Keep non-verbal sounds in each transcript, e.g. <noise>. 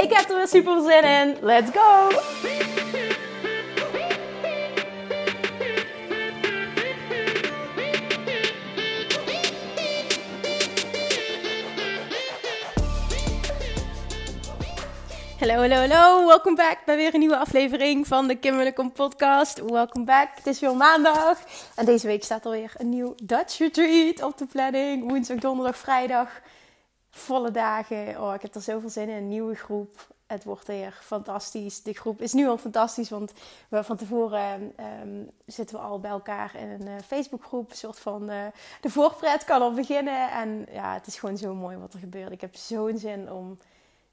Ik heb er weer super zin in. Let's go! Hallo, hallo, hallo. Welkom back bij weer een nieuwe aflevering van de Kim podcast. Welkom back. Het is weer maandag. En deze week staat er weer een nieuw Dutch retreat op de planning. Woensdag, donderdag, vrijdag. Volle dagen. Oh, ik heb er zoveel zin in. Een nieuwe groep. Het wordt weer fantastisch. De groep is nu al fantastisch, want we van tevoren um, zitten we al bij elkaar in een uh, Facebookgroep. Een soort van uh, de voorpret kan al beginnen. En ja, het is gewoon zo mooi wat er gebeurt. Ik heb zo'n zin om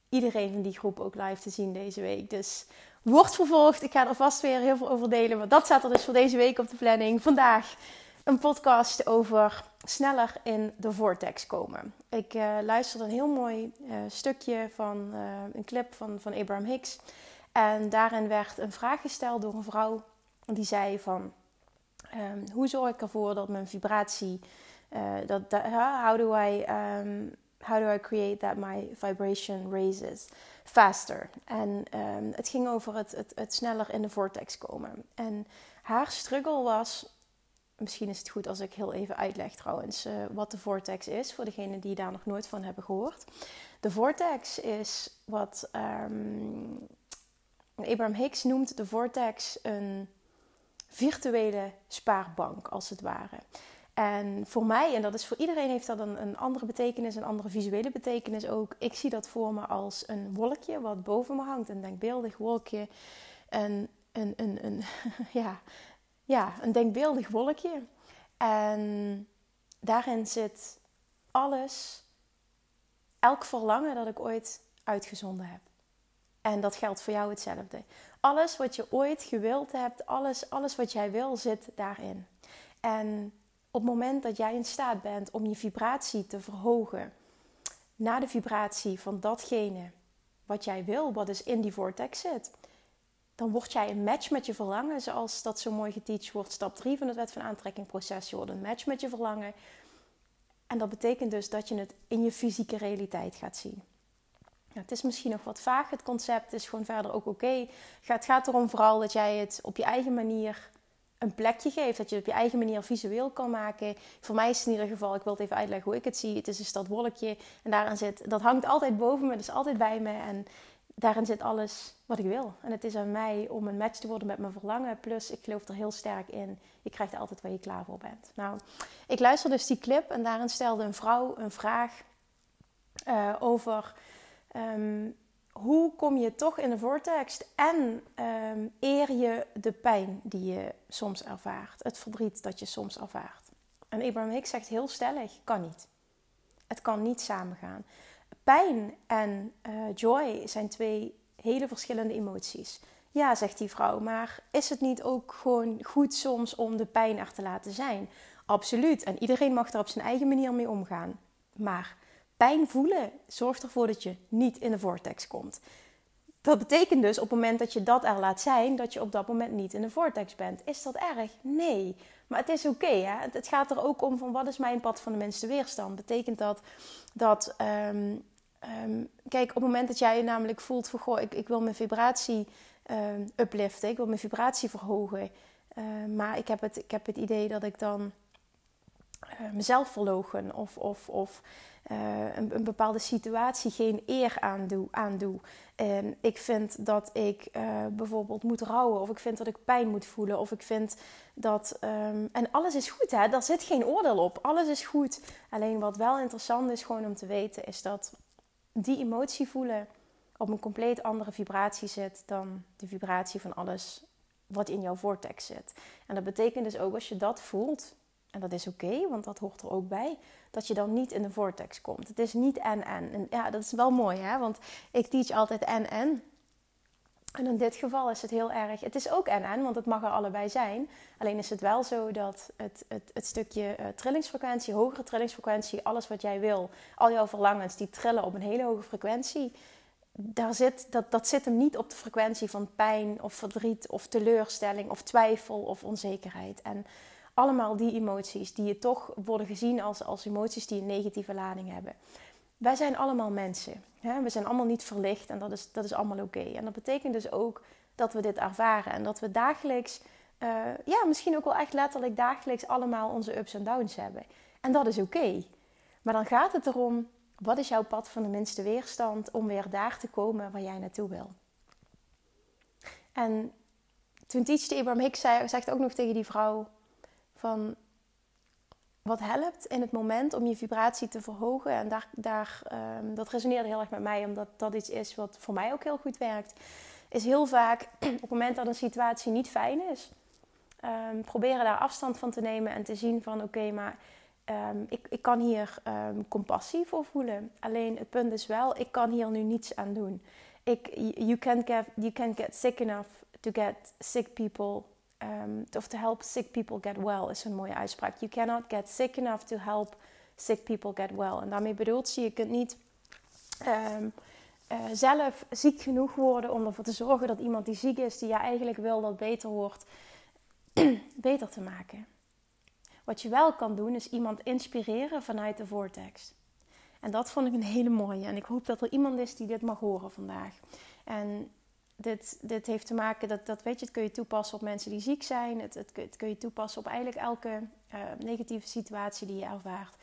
iedereen van die groep ook live te zien deze week. Dus wordt vervolgd. Ik ga er vast weer heel veel over delen. Maar dat staat er dus voor deze week op de planning. Vandaag een podcast over sneller in de vortex komen. Ik uh, luisterde een heel mooi uh, stukje van uh, een clip van, van Abraham Hicks. En daarin werd een vraag gesteld door een vrouw. Die zei van, um, hoe zorg ik ervoor dat mijn vibratie... dat, how do I... Um, how do I create that my vibration raises faster? En um, het ging over het, het, het sneller in de vortex komen. En haar struggle was Misschien is het goed als ik heel even uitleg trouwens uh, wat de vortex is, voor degenen die daar nog nooit van hebben gehoord. De vortex is wat um, Abraham Hicks noemt de vortex een virtuele spaarbank, als het ware. En voor mij, en dat is voor iedereen, heeft dat een, andere betekenis, een andere visuele betekenis ook. Ik zie dat voor me als een wolkje wat boven me hangt, een denkbeeldig wolkje. Een, een, een, een, <laughs> ja, ja, een denkbeeldig wolkje. En daarin zit alles, elk verlangen dat ik ooit uitgezonden heb. En dat geldt voor jou hetzelfde. Alles wat je ooit gewild hebt, alles, alles wat jij wil, zit daarin. En op het moment dat jij in staat bent om je vibratie te verhogen naar de vibratie van datgene wat jij wil, wat dus in die vortex zit, dan word jij een match met je verlangen, zoals dat zo mooi geteacht wordt. Stap 3 van het wet van aantrekking proces. Je wordt een match met je verlangen. En dat betekent dus dat je het in je fysieke realiteit gaat zien. Het is misschien nog wat vaag, het concept is gewoon verder ook oké. Het gaat erom vooral dat jij het op je eigen manier een plekje geeft. Dat je het op je eigen manier visueel kan maken. Voor mij is het in ieder geval, ik wil het even uitleggen hoe ik het zie. Het is een stad wolkje en daaraan zit, dat hangt altijd boven me, dat is altijd bij me. En daarin zit alles wat ik wil. En het is aan mij om een match te worden met mijn verlangen. Plus, ik geloof er heel sterk in. Je krijgt altijd waar je klaar voor bent. Nou, ik luister dus die clip en daarin stelde een vrouw een vraag uh, over um, hoe kom je toch in de vortex en um, eer je de pijn die je soms ervaart, het verdriet dat je soms ervaart. En Abraham Hicks zegt heel stellig: kan niet. Het kan niet samengaan pijn en uh, joy zijn twee hele verschillende emoties. Ja, zegt die vrouw, maar is het niet ook gewoon goed soms om de pijn er te laten zijn? Absoluut. En iedereen mag er op zijn eigen manier mee omgaan. Maar pijn voelen zorgt ervoor dat je niet in de vortex komt. Dat betekent dus op het moment dat je dat er laat zijn, dat je op dat moment niet in de vortex bent. Is dat erg? Nee. Maar het is oké. Het gaat er ook om van wat is mijn pad van de minste weerstand. Betekent dat dat um, Um, kijk, op het moment dat jij je namelijk voelt van goh, ik, ik wil mijn vibratie um, upliften, ik wil mijn vibratie verhogen. Maar ik heb, het, ik heb het idee dat ik dan uh, mezelf verlogen of, of, of uh, een, bepaalde situatie geen eer aandoe. aandoe. Ik vind dat ik bijvoorbeeld moet rouwen, of ik vind dat ik pijn moet voelen, of ik vind dat. Um, en alles is goed, hè? daar zit geen oordeel op. Alles is goed. Alleen wat wel interessant is, gewoon om te weten, is dat die emotie voelen op een compleet andere vibratie zit dan de vibratie van alles wat in jouw vortex zit. En dat betekent dus ook als je dat voelt En dat is oké, want dat hoort er ook bij. Dat je dan niet in de vortex komt. Het is niet en-en. En ja, dat is wel mooi, hè? Want ik teach altijd en-en. En in dit geval is het heel erg. Het is ook en-en, want het mag er allebei zijn. Alleen is het wel zo dat het, het, het stukje uh, trillingsfrequentie, hogere trillingsfrequentie, alles wat jij wil, al jouw verlangens, die trillen op een hele hoge frequentie. Daar zit, dat, dat zit hem niet op de frequentie van pijn of verdriet of teleurstelling of twijfel of onzekerheid. En allemaal die emoties die je toch worden gezien als, als emoties die een negatieve lading hebben. Wij zijn allemaal mensen. Hè? We zijn allemaal niet verlicht en dat is, dat is allemaal oké. En dat betekent dus ook dat we dit ervaren en dat we dagelijks, uh, ja, misschien ook wel echt letterlijk dagelijks allemaal onze ups en downs hebben. En dat is oké. Maar dan gaat het erom, wat is jouw pad van de minste weerstand om weer daar te komen waar jij naartoe wil? En toen teachte Abraham Hicks zei, zegt ook nog tegen die vrouw van wat helpt in het moment om je vibratie te verhogen. En daar, daar, um, dat resoneerde heel erg met mij, omdat dat iets is wat voor mij ook heel goed werkt. Is heel vaak <clears throat> op het moment dat een situatie niet fijn is, um, proberen daar afstand van te nemen en te zien van oké, maar um, ik, ik kan hier compassie voor voelen. Alleen het punt is wel, ik kan hier nu niets aan doen. Ik, you, can't get, you can't get sick enough to get sick people um, of to help sick people get well is een mooie uitspraak. You cannot get sick enough to help sick people get well. En daarmee bedoelt ze, je kunt niet um, uh, zelf ziek genoeg worden om ervoor te zorgen dat iemand die ziek is, die je eigenlijk wil dat beter wordt, <clears throat> beter te maken. Wat je wel kan doen, is iemand inspireren vanuit de vortex. En dat vond ik een hele mooie. En ik hoop dat er iemand is die dit mag horen vandaag. En dit, dit heeft te maken, dat, dat weet je, het kun je toepassen op mensen die ziek zijn. Het, het, kun je toepassen op eigenlijk elke uh, negatieve situatie die je ervaart.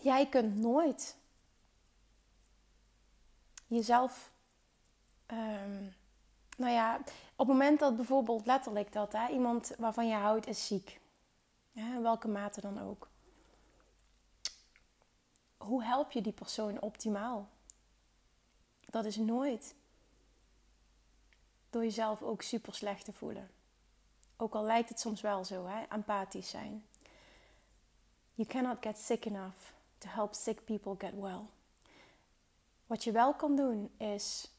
Jij kunt nooit jezelf, um, nou ja, op het moment dat bijvoorbeeld letterlijk dat hè, iemand waarvan je houdt is ziek, ja, in welke mate dan ook. Hoe help je die persoon optimaal? Dat is nooit door jezelf ook super slecht te voelen. Ook al lijkt het soms wel zo, hè? empathisch zijn. You cannot get sick enough to help sick people get well. Wat je wel kan doen is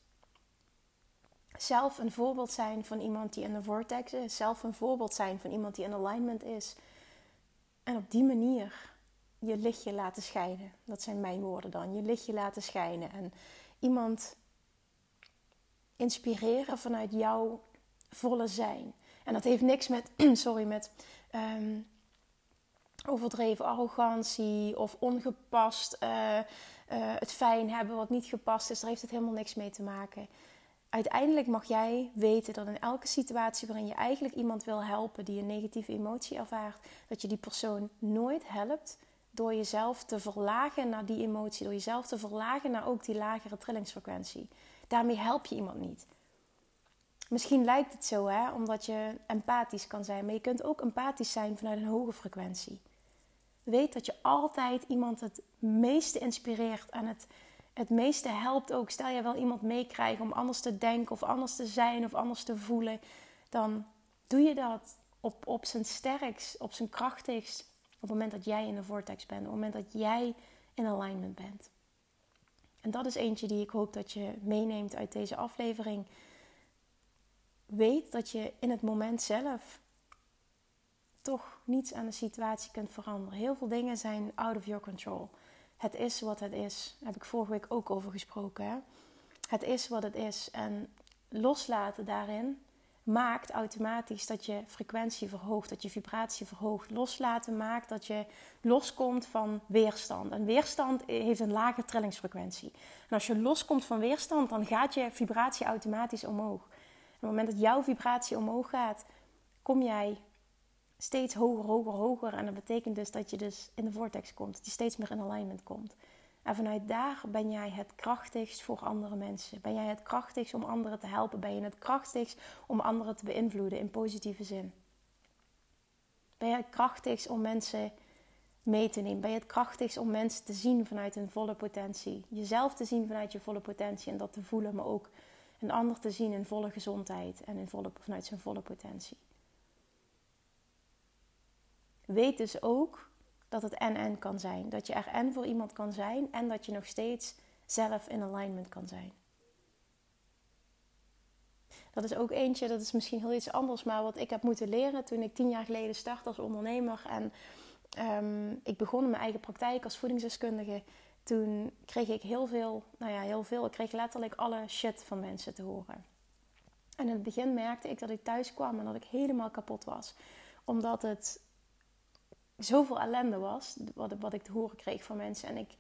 zelf een voorbeeld zijn van iemand die in de vortex is, zelf een voorbeeld zijn van iemand die in alignment is. En op die manier je lichtje laten schijnen. Dat zijn mijn woorden dan. Je lichtje laten schijnen. En iemand inspireren vanuit jouw volle zijn. En dat heeft niks met, <clears throat> sorry, met um, overdreven arrogantie of ongepast uh, uh, het fijn hebben wat niet gepast is. Daar heeft het helemaal niks mee te maken. Uiteindelijk mag jij weten dat in elke situatie waarin je eigenlijk iemand wil helpen die een negatieve emotie ervaart, dat je die persoon nooit helpt door jezelf te verlagen naar die emotie, door jezelf te verlagen naar ook die lagere trillingsfrequentie. Daarmee help je iemand niet. Misschien lijkt het zo, hè, omdat je empathisch kan zijn, maar je kunt ook empathisch zijn vanuit een hoge frequentie. Weet dat je altijd iemand het meeste inspireert en het, het meeste helpt ook. Stel je wel iemand meekrijgt om anders te denken of anders te zijn of anders te voelen, dan doe je dat op, op zijn sterkst, op zijn krachtigst, op het moment dat jij in de vortex bent, op het moment dat jij in alignment bent. En dat is eentje die ik hoop dat je meeneemt uit deze aflevering. Weet dat je in het moment zelf toch niets aan de situatie kunt veranderen. Heel veel dingen zijn out of your control. Het is wat het is. Daar heb ik vorige week ook over gesproken. Hè? Het is wat het is. En loslaten daarin maakt automatisch dat je frequentie verhoogt, dat je vibratie verhoogt. Loslaten maakt dat je loskomt van weerstand. En weerstand heeft een lage trillingsfrequentie. En als je loskomt van weerstand, dan gaat je vibratie automatisch omhoog. Op het moment dat jouw vibratie omhoog gaat, kom jij steeds hoger, hoger, hoger. En dat betekent dus dat je dus in de vortex komt, dat je steeds meer in alignment komt. En vanuit daar ben jij het krachtigst voor andere mensen. Ben jij het krachtigst om anderen te helpen? Ben je het krachtigst om anderen te beïnvloeden in positieve zin? Ben jij het krachtigst om mensen mee te nemen? Ben je het krachtigst om mensen te zien vanuit hun volle potentie? Jezelf te zien vanuit je volle potentie en dat te voelen, maar ook een ander te zien in volle gezondheid en in volle, vanuit zijn volle potentie. weet dus ook dat het en-en kan zijn. Dat je er en voor iemand kan zijn en dat je nog steeds zelf in alignment kan zijn. Dat is ook eentje, dat is misschien heel iets anders, maar wat ik heb moeten leren toen ik tien jaar geleden startte als ondernemer. En um, ik begon in mijn eigen praktijk als voedingsdeskundige. Toen kreeg ik heel veel, nou ja, heel veel. Ik kreeg letterlijk alle shit van mensen te horen. En in het begin merkte ik dat ik thuis kwam en dat ik helemaal kapot was. Omdat het zoveel ellende was, wat, wat ik te horen kreeg van mensen. En ik,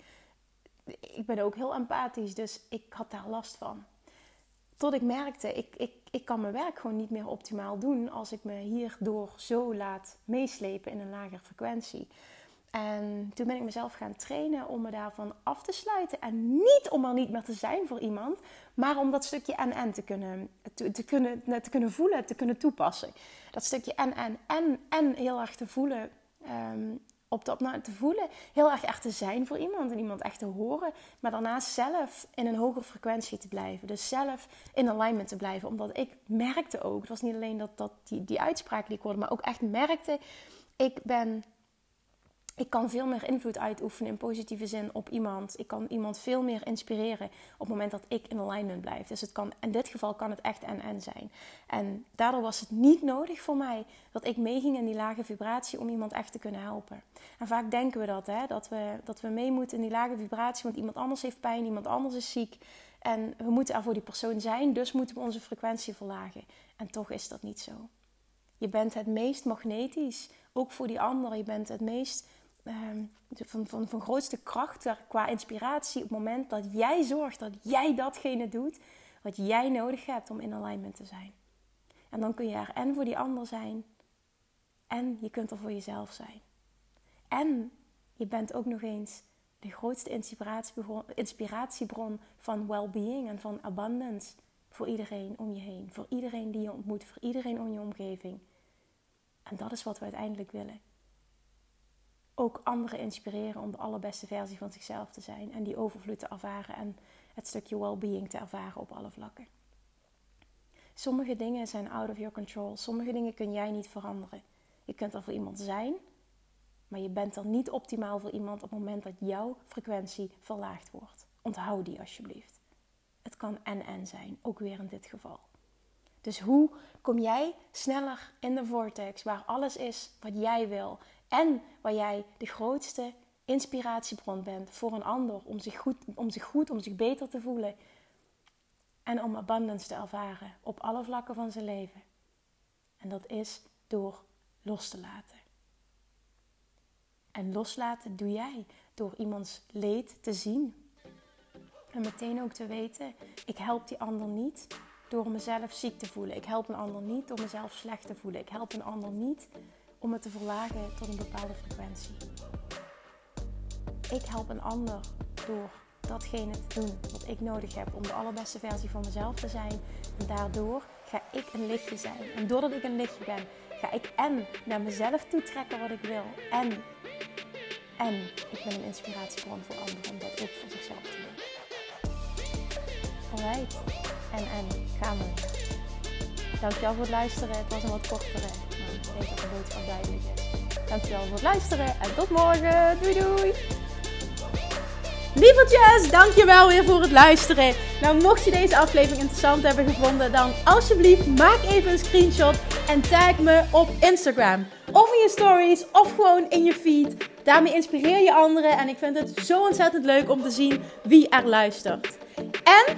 ik ben ook heel empathisch, dus ik had daar last van. Tot ik merkte, ik, ik, ik kan mijn werk gewoon niet meer optimaal doen als ik me hierdoor zo laat meeslepen in een lagere frequentie. En toen ben ik mezelf gaan trainen om me daarvan af te sluiten. En niet om er niet meer te zijn voor iemand, maar om dat stukje en-en te kunnen, te, te, kunnen, te kunnen voelen, te kunnen toepassen. Dat stukje en-en en, en heel erg te voelen um, op dat nou, te voelen. Heel erg echt te zijn voor iemand en iemand echt te horen. Maar daarnaast zelf in een hogere frequentie te blijven. Dus zelf in alignment te blijven. Omdat ik merkte ook, het was niet alleen dat, dat die, die uitspraak die ik hoorde, maar ook echt merkte. Ik ben ik kan veel meer invloed uitoefenen in positieve zin op iemand. Ik kan iemand veel meer inspireren op het moment dat ik in alignment blijf. Dus het kan, in dit geval kan het echt en-en zijn. En daardoor was het niet nodig voor mij dat ik meeging in die lage vibratie om iemand echt te kunnen helpen. En vaak denken we dat, hè, dat, we, dat we mee moeten in die lage vibratie, want iemand anders heeft pijn, iemand anders is ziek. En we moeten er voor die persoon zijn, dus moeten we onze frequentie verlagen. En toch is dat niet zo. Je bent het meest magnetisch, ook voor die ander. Je bent het meest Ehm, van, van, van grootste kracht qua inspiratie op het moment dat jij zorgt dat jij datgene doet wat jij nodig hebt om in alignment te zijn. En dan kun je er en voor die ander zijn en je kunt er voor jezelf zijn. En je bent ook nog eens de grootste inspiratiebron, van well-being en van abundance voor iedereen om je heen. Voor iedereen die je ontmoet, voor iedereen in je omgeving. En dat is wat we uiteindelijk willen ook anderen inspireren om de allerbeste versie van zichzelf te zijn. En die overvloed te ervaren en het stukje well-being te ervaren op alle vlakken. Sommige dingen zijn out of your control. Sommige dingen kun jij niet veranderen. Je kunt er voor iemand zijn, maar je bent er niet optimaal voor iemand op het moment dat jouw frequentie verlaagd wordt. Onthoud die alsjeblieft. Het kan en-en zijn, ook weer in dit geval. Dus hoe kom jij sneller in de vortex waar alles is wat jij wil en waar jij de grootste inspiratiebron bent voor een ander om zich goed, om zich, goed, om zich beter te voelen en om abundance te ervaren op alle vlakken van zijn leven. En dat is door los te laten. En loslaten doe jij door iemands leed te zien. En meteen ook te weten, ik help die ander niet door mezelf ziek te voelen. Ik help een ander niet door mezelf slecht te voelen. Ik help een ander niet om het te verlagen tot een bepaalde frequentie. Ik help een ander door datgene te doen wat ik nodig heb om de allerbeste versie van mezelf te zijn. En daardoor ga ik een lichtje zijn. En doordat ik een lichtje ben, ga ik en naar mezelf toe trekken wat ik wil. En, en ik ben een inspiratiebron voor anderen om dat ook voor zichzelf te doen. Alright. En, en, gaan we. Dankjewel voor het luisteren. Het was een wat kortere ik denk dat de boodschap duidelijk is. Dankjewel voor het luisteren en tot morgen. Doei doei! Lievertjes, dankjewel weer voor het luisteren. Nou, mocht je deze aflevering interessant hebben gevonden, dan alsjeblieft maak even een screenshot en tag me op Instagram. Of in je stories, of gewoon in je feed. Daarmee inspireer je anderen en ik vind het zo ontzettend leuk om te zien wie er luistert. En